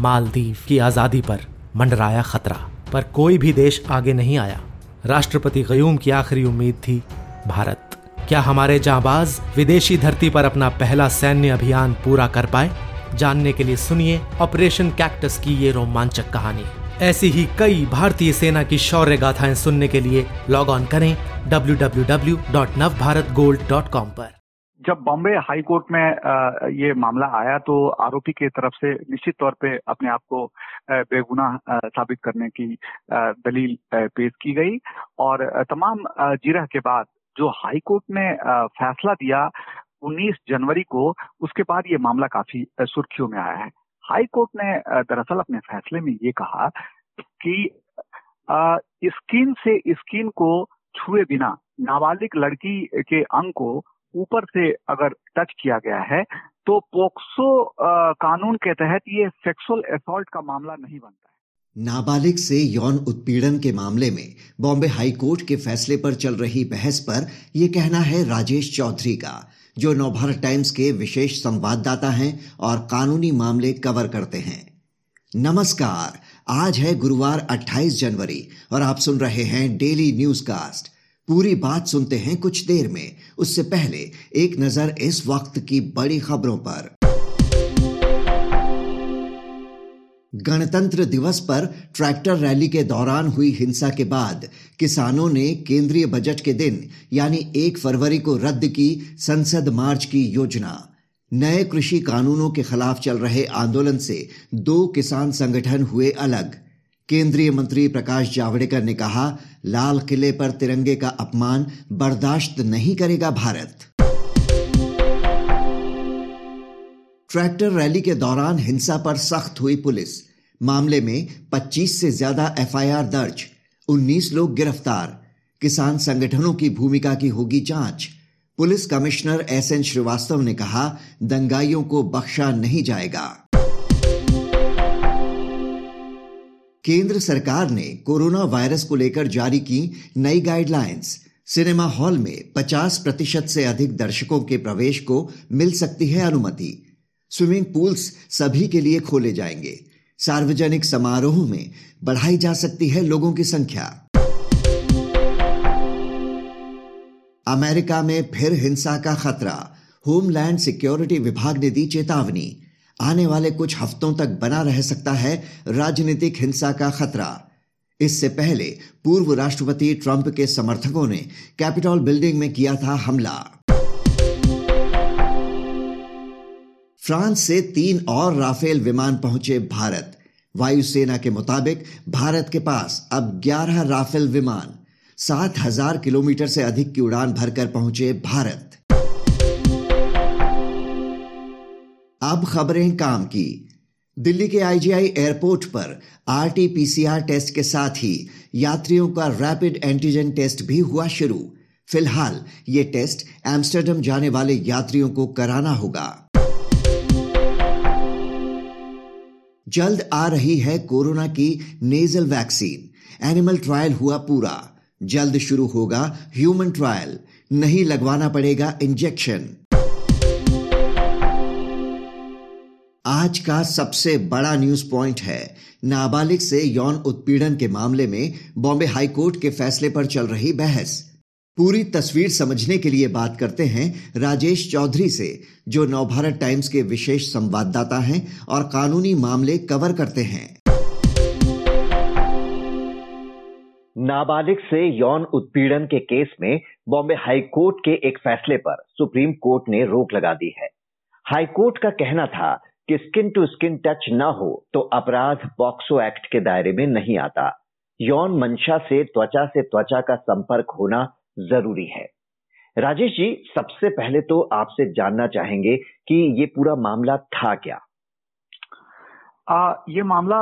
मालदीव की आज़ादी पर मंडराया खतरा। पर कोई भी देश आगे नहीं आया। राष्ट्रपति गयूम की आखिरी उम्मीद थी, भारत। क्या हमारे जाबाज विदेशी धरती पर अपना पहला सैन्य अभियान पूरा कर पाए? जानने के लिए सुनिए ऑपरेशन कैक्टस की ये रोमांचक कहानी। ऐसी ही कई भारतीय सेना की शौर्य गाथाएँ सुनने के लिए लॉग ऑन करें www.navbharatgold.com पर। जब बॉम्बे हाई कोर्ट में ये मामला आया तो आरोपी के तरफ़ से निश्चित तौर पे अपने आप को बेगुनाह साबित करने की दलील पेश की गई और तमाम जिरह के बाद जो हाई कोर्ट ने फैसला दिया 19 जनवरी को, उसके बाद ये मामला काफ़ी सुर्खियों में आया है। हाई कोर्ट ने दरअसल अपने फैसले में ये कहा कि स्किन से स्किन को छुए बिना नाबालिग लड़की के अंग को ऊपर से अगर टच किया गया है तो पोक्सो कानून के तहत ये सेक्सुअल असॉल्ट का मामला नहीं बनता है। नाबालिग से यौन उत्पीड़न के मामले में बॉम्बे हाई कोर्ट के फैसले पर चल रही बहस पर यह कहना है राजेश चौधरी का, जो नवभारत टाइम्स के विशेष संवाददाता हैं और कानूनी मामले कवर करते हैं। नमस्कार, आज है गुरुवार 28 जनवरी और आप सुन रहे हैं डेली न्यूज़ कास्ट पूरी बात सुनते हैं कुछ देर में। उससे पहले एक नज़र इस वक्त की बड़ी खबरों पर। गणतंत्र दिवस पर ट्रैक्टर रैली के दौरान हुई हिंसा के बाद किसानों ने केंद्रीय बजट के दिन, यानी एक फरवरी को रद्द की संसद मार्च की योजना। नए कृषि कानूनों के खिलाफ चल रहे आंदोलन से दो किसान संगठन हुए अलग। केंद्रीय मंत्री प्रकाश जावड़ेकर ने कहा, लाल किले पर तिरंगे का अपमान बर्दाश्त नहीं करेगा भारत। ट्रैक्टर रैली के दौरान हिंसा पर सख्त हुई पुलिस। मामले में 25 से ज़्यादा एफआईआर दर्ज 19 लोग गिरफ़्तार। किसान संगठनों की भूमिका की होगी जाँच। Police commissioner S N Srivastava ने कहा, दंगाइयों को बख्शा नहीं जाएगा। केंद्र सरकार ने कोरोना वायरस को लेकर जारी की नई गाइडलाइंस सिनेमा हॉल में 50 प्रतिशत से अधिक दर्शकों के प्रवेश को मिल सकती है अनुमति। स्विमिंग पूल्स सभी के लिए खोले जाएँगे। सार्वजनिक समारोह में बढ़ाई जा सकती है लोगों की संख्या। अमेरिका में फिर हिंसा का खतरा। होमलैंड सिक्योरिटी विभाग ने दी चेतावनी। आने वाले कुछ हफ्तों तक बना रह सकता है राजनीतिक हिंसा का खतरा। इससे पहले पूर्व राष्ट्रपति ट्रंप के समर्थकों ने कैपिटॉल बिल्डिंग में किया था हमला। फ्रांस से तीन और राफेल विमान पहुँचे भारत। वायुसेना के मुताबिक भारत के पास अब 11 राफेल विमान, सात हज़ार किलोमीटर से अधिक की उड़ान भरकर पहुँचे भारत। अब खबरें काम की। दिल्ली के आईजीआई एयरपोर्ट पर आरटीपीसीआर टेस्ट के साथ ही यात्रियों का रैपिड एंटीजन टेस्ट भी हुआ शुरू। फ़िलहाल ये टेस्ट एम्स्टर्डम जाने वाले यात्रियों को कराना होगा। जल्द आ रही है कोरोना की नेजल वैक्सीन एनिमल ट्रायल हुआ पूरा। जल्द शुरू होगा ह्यूमन ट्रायल नहीं लगवाना पड़ेगा इंजेक्शन आज का सबसे बड़ा न्यूज़ पॉइंट है। नाबालिग से यौन उत्पीड़न के मामले में बॉम्बे हाईकोर्ट के फैसले पर चल रही बहस। पूरी तस्वीर समझने के लिए बात करते हैं राजेश चौधरी से, जो नवभारत टाइम्स के विशेष संवाददाता हैं और कानूनी मामले कवर करते हैं। नाबालिग से यौन उत्पीड़न के केस में बॉम्बे हाईकोर्ट के एक फैसले पर सुप्रीम कोर्ट ने रोक लगा दी है। हाईकोर्ट का कहना था कि स्किन टू स्किन टच न हो तो अपराध पॉक्सो एक्ट के दायरे में नहीं आता। यौन मंशा से त्वचा से त्वचा का संपर्क होना ज़रूरी है। राजेश जी सबसे पहले तो आपसे जानना चाहेंगे कि ये पूरा मामला था क्या? आ, ये मामला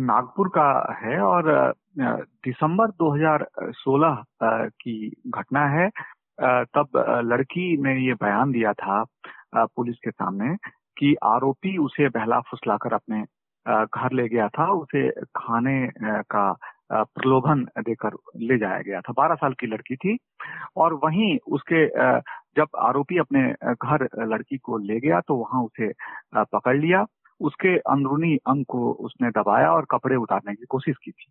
नागपुर का है और दिसंबर 2016 की घटना है। तब लड़की ने ये बयान दिया था पुलिस के सामने। कि आरोपी उसे बहला फुसलाकर अपने घर ले गया था। उसे खाने का प्रलोभन देकर ले जाया गया था। बारह साल की लड़की थी और वहीं उसके जब आरोपी अपने घर लड़की को ले गया तो वहाँ उसे पकड़ लिया। उसके अंदरूनी अंग को उसने दबाया और कपड़े उतारने की कोशिश की थी।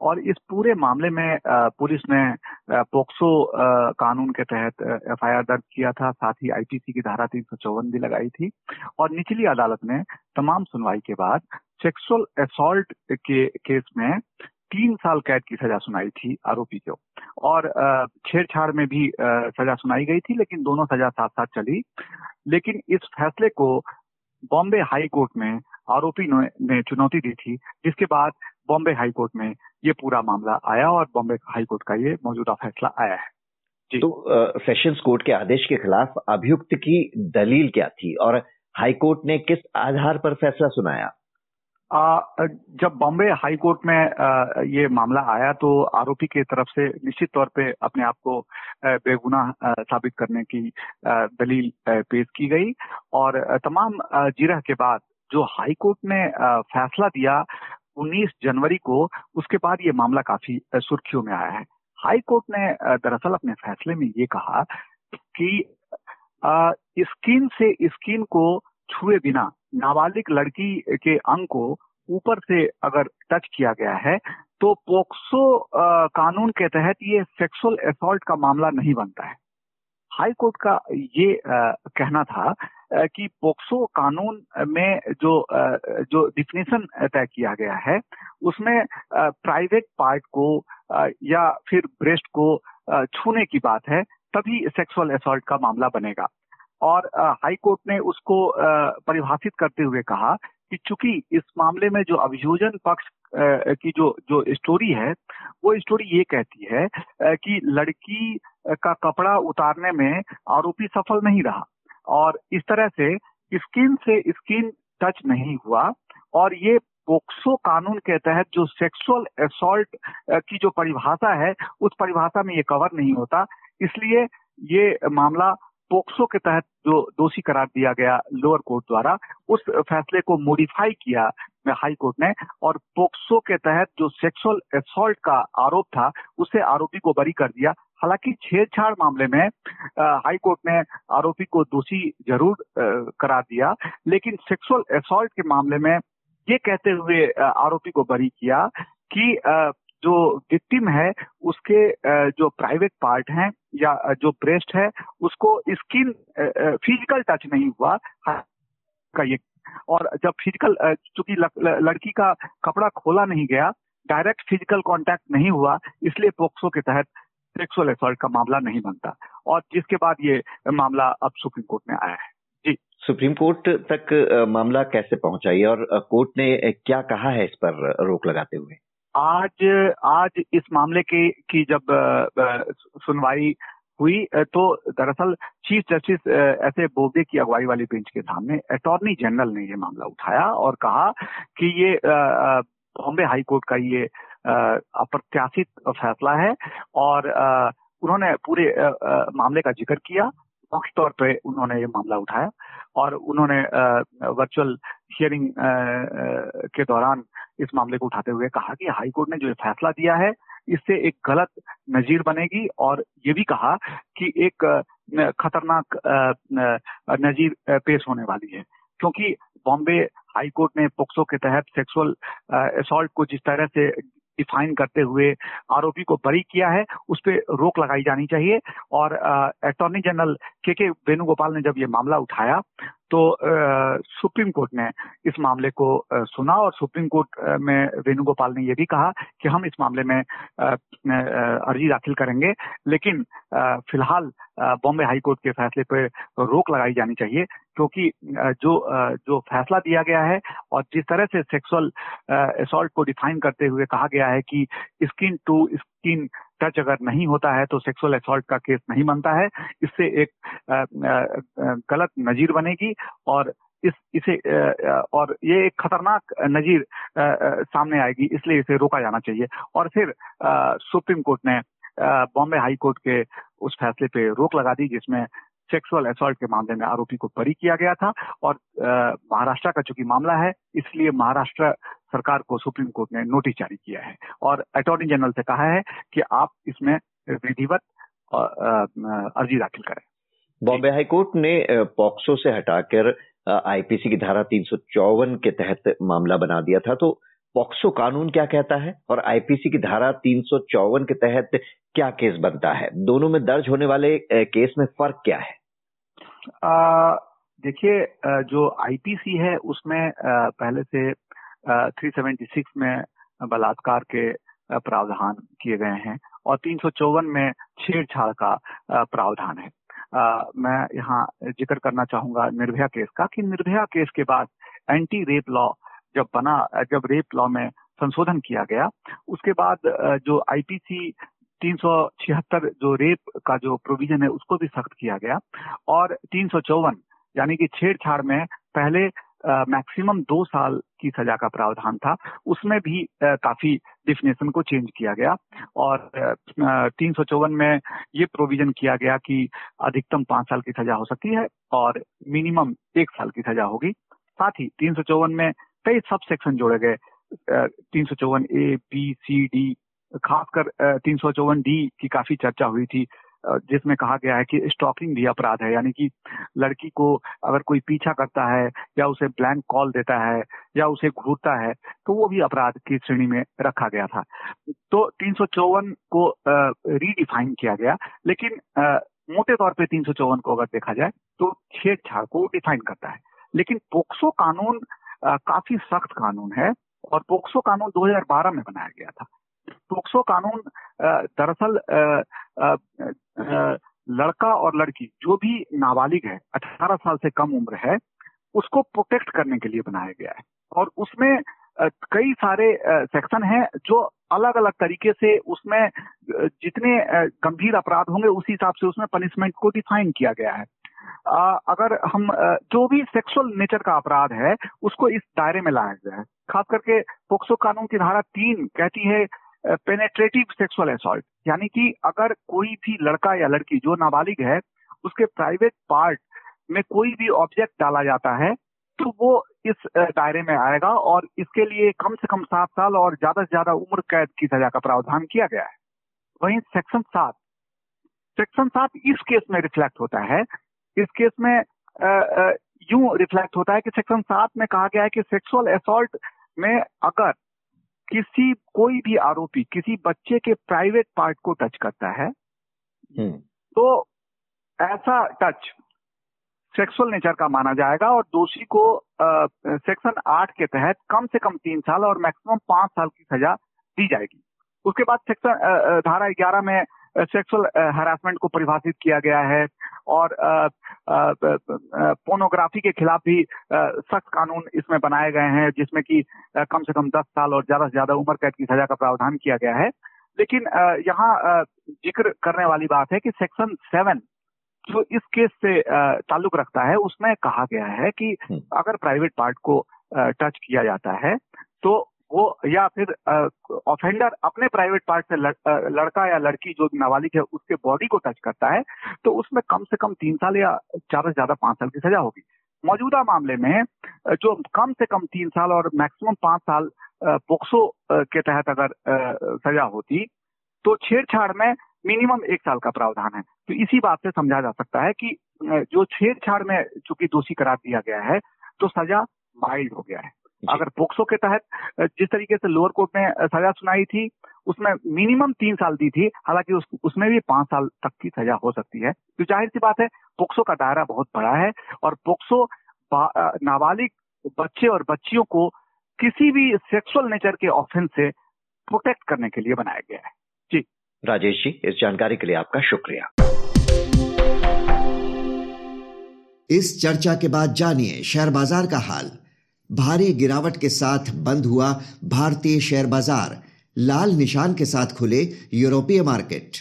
और इस पूरे मामले में पुलिस ने पोक्सो कानून के तहत एफआईआर दर्ज किया था। साथ ही आईपीसी की धारा तीन सौ चौवन भी लगाई थी। और निचली अदालत ने तमाम सुनवाई के बाद सेक्सुअल असॉल्ट के केस में तीन साल कैद की सजा सुनाई थी आरोपी को। और छेड़छाड़ में भी सजा सुनाई गई थी, लेकिन दोनों सजा साथ साथ चली। लेकिन इस फैसले को बॉम्बे हाई कोर्ट में आरोपी ने चुनौती दी थी, जिसके बाद बॉम्बे हाई कोर्ट में ये पूरा मामला आया और बॉम्बे हाई कोर्ट का ये मौजूदा फैसला आया है। जी। तो सेशंस कोर्ट के आदेश के खिलाफ अभियुक्त की दलील क्या थी और हाई कोर्ट ने किस आधार पर फैसला सुनाया? आ, जब बॉम्बे हाई कोर्ट में आ, ये मामला आया तो आरोपी की तरफ़ से निश्चित तौर पे अपने आप को बेगुनाह साबित करने की आ, दलील पेश की गई। और तमाम जिरह के बाद जो हाई कोर्ट ने फैसला दिया 19 जनवरी को उसके बाद ये मामला काफ़ी सुर्खियों में आया है। हाई कोर्ट ने दरअसल अपने फैसले में ये कहा कि स्किन से स्किन को छुए बिना नाबालिग लड़की के अंग को ऊपर से अगर टच किया गया है तो पोक्सो कानून के तहत ये सेक्सुअल असॉल्ट का मामला नहीं बनता है। हाई कोर्ट का ये आ, कहना था आ, कि पोक्सो कानून में जो आ, जो डिफिनेशन तय किया गया है उसमें प्राइवेट पार्ट को आ, या फिर ब्रेस्ट को छूने की बात है तभी सेक्सुअल असॉल्ट का मामला बनेगा। और हाई कोर्ट ने उसको परिभाषित करते हुए कहा कि चूँकि इस मामले में जो अभियोजन पक्ष की जो जो स्टोरी है, वो स्टोरी ये कहती है कि लड़की का कपड़ा उतारने में आरोपी सफल नहीं रहा और इस तरह से स्किन से स्किन टच नहीं हुआ और ये पोक्सो कानून के तहत जो सेक्सुअल असोल्ट की जो परिभाषा है, उस परिभाषा में ये कवर नहीं होता। इसलिए ये मामला पोक्सो के तहत जो दोषी करार दिया गया लोअर कोर्ट द्वारा, उस फैसले को मॉडिफाई किया हाई कोर्ट ने, और पोक्सो के तहत जो सेक्सुअल असॉल्ट का आरोप था, उसे आरोपी को बरी कर दिया। हालाँकि छेड़छाड़ मामले में हाई कोर्ट ने आरोपी को दोषी ज़रूर करार दिया, लेकिन सेक्सुअल असॉल्ट के मामले में ये कहते हुए आरोपी को बरी किया कि जो विक्टिम है, उसके जो प्राइवेट पार्ट हैं या जो ब्रेस्ट है, उसको स्किन फ़िज़िकल टच नहीं हुआ। का ये, और जब फ़िज़िकल चूँकि लड़की का कपड़ा खोला नहीं गया डायरेक्ट फ़िज़िकल कांटेक्ट नहीं हुआ, इसलिए पोक्सो के तहत सेक्सुअल असॉल्ट का मामला नहीं बनता। और जिसके बाद ये मामला अब सुप्रीम कोर्ट में आया है। जी। सुप्रीम कोर्ट तक मामला कैसे पहुँचा? और कोर्ट ने क्या कहा है इस पर रोक लगाते हुए? आज आज इस मामले की की जब सुनवाई हुई तो दरअसल chief justice S A Bobde की अगुवाई वाली बेंच के सामने अटॉर्नी जनरल ने ये मामला उठाया और कहा कि ये बॉम्बे हाई कोर्ट का ये अप्रत्याशित फैसला है और उन्होंने पूरे मामले का ज़िक्र किया। मुख्य तौर पे उन्होंने ये मामला उठाया और उन्होंने वर्चुअल हियरिंग के दौरान इस मामले को उठाते हुए कहा कि हाई कोर्ट ने जो फैसला दिया है, इससे एक गलत नजीर बनेगी और ये भी कहा कि एक खतरनाक नजीर पेश होने वाली है। क्योंकि बॉम्बे हाई कोर्ट ने पोक्सो के तहत सेक्सुअल असॉल्ट को जिस तरह से डिफाइन करते हुए आरोपी को बरी किया है, उस पर रोक लगाई जानी चाहिए और अटॉर्नी जनरल के के वेणुगोपाल ने जब ये मामला उठाया तो आ, सुप्रीम कोर्ट ने इस मामले को आ, सुना और सुप्रीम कोर्ट में वेणुगोपाल ने यह भी कहा कि हम इस मामले में अर्जी दाखिल करेंगे लेकिन फ़िलहाल बॉम्बे हाई कोर्ट के फैसले पर रोक लगाई जानी चाहिए क्योंकि जो जो फैसला दिया गया है और जिस तरह से सेक्सुअल असॉल्ट को डिफाइन करते हुए कहा गया है कि स्किन टू स्किन टच अगर नहीं होता है तो सेक्सुअल असॉल्ट का केस नहीं बनता है। इससे एक गलत नजीर बनेगी और इस, इसे और ये एक खतरनाक नजीर सामने आएगी, इसलिए इसे रोका जाना चाहिए। और फिर सुप्रीम कोर्ट ने बॉम्बे हाई कोर्ट के उस फैसले पे रोक लगा दी, जिसमें सेक्सुअल असॉल्ट के मामले में आरोपी को बरी किया गया था और महाराष्ट्र का चूँकि मामला है इसलिए महाराष्ट्र सरकार को सुप्रीम कोर्ट ने नोटिस जारी किया है। और अटॉर्नी जनरल से कहा है कि आप इसमें विधिवत अर्जी दाखिल करें। बॉम्बे हाईकोर्ट ने पॉक्सो से हटाकर आईपीसी की धारा तीन सौ चौवन के तहत मामला बना दिया था तो पॉक्सो कानून क्या कहता है और आईपीसी की धारा तीन सौ चौवन के तहत क्या केस बनता है? दोनों में दर्ज होने वाले केस में फ़र्क क्या है? देखिए जो आईपीसी है उसमें पहले से 376 में बलात्कार के प्रावधान किए गए हैं और तीन सौ चौवन में छेड़छाड़ का प्रावधान है। आ, मैं यहाँ ज़िक्र करना चाहूँगा निर्भया केस का कि निर्भया केस के बाद एंटी रेप लॉ जब बना जब रेप लॉ में संशोधन किया गया उसके बाद जो आईपीसी तीन जो रेप का जो प्रोविज़न है उसको भी सख्त किया गया। और तीन यानी कि छेड़छाड़ में पहले मैक्सिमम दो साल की सजा का प्रावधान था उसमें भी आ, काफ़ी डिफिनेशन को चेंज किया गया। और तीन सौ चौवन में ये प्रोविज़न किया गया कि अधिकतम पाँच साल की सजा हो सकती है और मिनिमम एक साल की सजा होगी। साथ ही तीन सौ चौवन में कई सब सेक्शन जोड़े गए। तीन सौ चौवन ए बी सी डी खासकर तीन सौ चौवन डी की काफ़ी चर्चा हुई थी जिसमें कहा गया है कि स्टॉकिंग भी अपराध है यानी कि लड़की को अगर कोई पीछा करता है या उसे ब्लैंक कॉल देता है या उसे घूरता है तो वो भी अपराध की श्रेणी में रखा गया था। तो तीन सौ चौवन को रीडिफाइन किया गया लेकिन आ, मोटे तौर पे तीन सौ चौवन को अगर देखा जाए तो छेड़छाड़ को डिफाइन करता है। लेकिन पोक्सो कानून काफ़ी सख्त कानून है और पोक्सो कानून 2012 में बनाया गया था। पोक्सो कानून दरअसल लड़का और लड़की जो भी नाबालिग है 18 साल से कम उम्र है, उसको प्रोटेक्ट करने के लिए बनाया गया है। और उसमें कई सारे सेक्शन हैं जो अलग अलग तरीके से उसमें जितने गंभीर अपराध होंगे उसी हिसाब से उसमें पनिशमेंट को डिफाइन किया गया है। अगर हम जो भी सेक्सुअल नेचर का अपराध है, उसको इस दायरे में लाया है। खास करके पोक्सो कानून की धारा तीन कहती है पेनेट्रेटिव सेक्सुअल असॉल्ट यानी कि अगर कोई भी लड़का या लड़की जो नाबालिग है, उसके प्राइवेट पार्ट में कोई भी ऑब्जेक्ट डाला जाता है तो वो इस दायरे में आएगा और इसके लिए कम से कम सात साल और ज़्यादा से ज़्यादा उम्र कैद की सजा का प्रावधान किया गया है। वहीं सेक्शन सात सेक्शन सात इस केस में रिफ्लेक्ट होता है इस केस में यूँ रिफ्लेक्ट होता है कि सेक्शन सात में कहा गया है कि सेक्सुअल असॉल्ट में अगर किसी कोई भी आरोपी किसी बच्चे के प्राइवेट पार्ट को टच करता है हम्म। तो ऐसा टच सेक्सुअल नेचर का माना जाएगा और दोषी को सेक्शन आठ के तहत कम से कम तीन साल और मैक्सिमम पाँच साल की सजा दी जाएगी उसके बाद सेक्शन धारा ग्यारह में सेक्सुअल हरासमेंट को परिभाषित किया गया है और पोर्नोग्राफी के खिलाफ भी सख्त कानून इसमें बनाए गए हैं जिसमें कि कम से कम दस साल और ज़्यादा से ज़्यादा उम्र कैद की सजा का प्रावधान किया गया है लेकिन यहाँ ज़िक्र करने वाली बात है कि सेक्शन सेवन जो इस केस से ताल्लुक रखता है उसमें कहा गया है कि हम्म। अगर प्राइवेट पार्ट को टच किया जाता है तो वो या फिर ऑफेंडर अपने प्राइवेट पार्ट से लड़का या लड़की जो नाबालिग है, उसके बॉडी को टच करता है तो उसमें कम से कम तीन साल या ज़्यादा से ज़्यादा पाँच साल की सजा होगी। मौजूदा मामले में जो कम से कम तीन साल और मैक्सिमम पाँच साल पोक्सो के तहत अगर सजा होती तो छेड़छाड़ में मिनिमम एक साल का प्रावधान है। तो इसी बात से समझा जा सकता है कि जो छेड़छाड़ में चूँकि दोषी करार दिया गया है तो सजा माइल्ड हो गया है। अगर पोक्सो के तहत जिस तरीके से लोअर कोर्ट ने सजा सुनाई थी उसमें मिनिमम तीन साल दी थी हालाँकि उस, उसमें भी पाँच साल तक की सजा हो सकती है। तो ज़ाहिर सी बात है पोक्सो का दायरा बहुत बड़ा है और पोक्सो नाबालिग बच्चे और बच्चियों को किसी भी सेक्सुअल नेचर के ऑफेंस से प्रोटेक्ट करने के लिए बनाया गया है। जी। राजेश जी इस जानकारी के लिए आपका शुक्रिया। इस चर्चा के बाद जानिए शेयर बाज़ार का हाल। भारी गिरावट के साथ बंद हुआ भारतीय शेयर बाज़ार। लाल निशान के साथ खुले यूरोपीय मार्केट।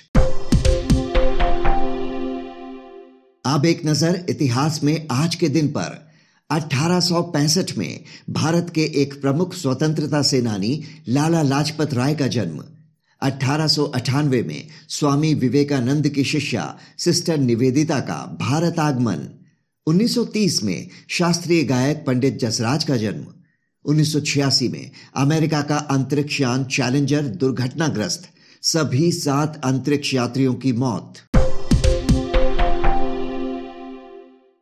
अब एक नज़र इतिहास में आज के दिन पर। 1865 में भारत के एक प्रमुख स्वतंत्रता सेनानी लाला लाजपत राय का जन्म। अठारह में स्वामी विवेकानंद की शिष्या सिस्टर निवेदिता का भारत आगमन। 1930 में शास्त्रीय गायक पंडित जसराज का जन्म। 1986 में अमेरिका का अंतरिक्ष यान चैलेंजर दुर्घटनाग्रस्त सभी सात अंतरिक्ष यात्रियों की मौत।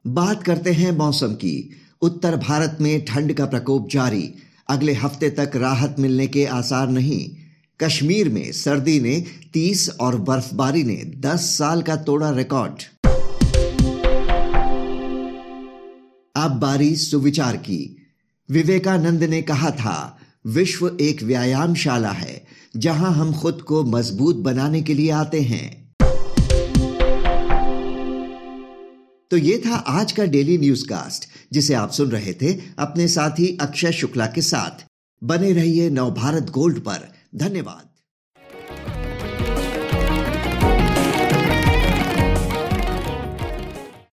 बात करते हैं मौसम की। उत्तर भारत में ठंड का प्रकोप जारी। अगले हफ़्ते तक राहत मिलने के आसार नहीं। कश्मीर में सर्दी ने 30 और बर्फबारी ने 10 साल का तोड़ा रिकॉर्ड। अब बारी सुविचार की। विवेकानंद ने कहा था, विश्व एक व्यायामशाला है, जहाँ हम खुद को मज़बूत बनाने के लिए आते हैं। तो ये था आज का डेली न्यूज़ कास्ट जिसे आप सुन रहे थे अपने साथी अक्षय शुक्ला के साथ। बने रहिए नवभारत गोल्ड पर। धन्यवाद।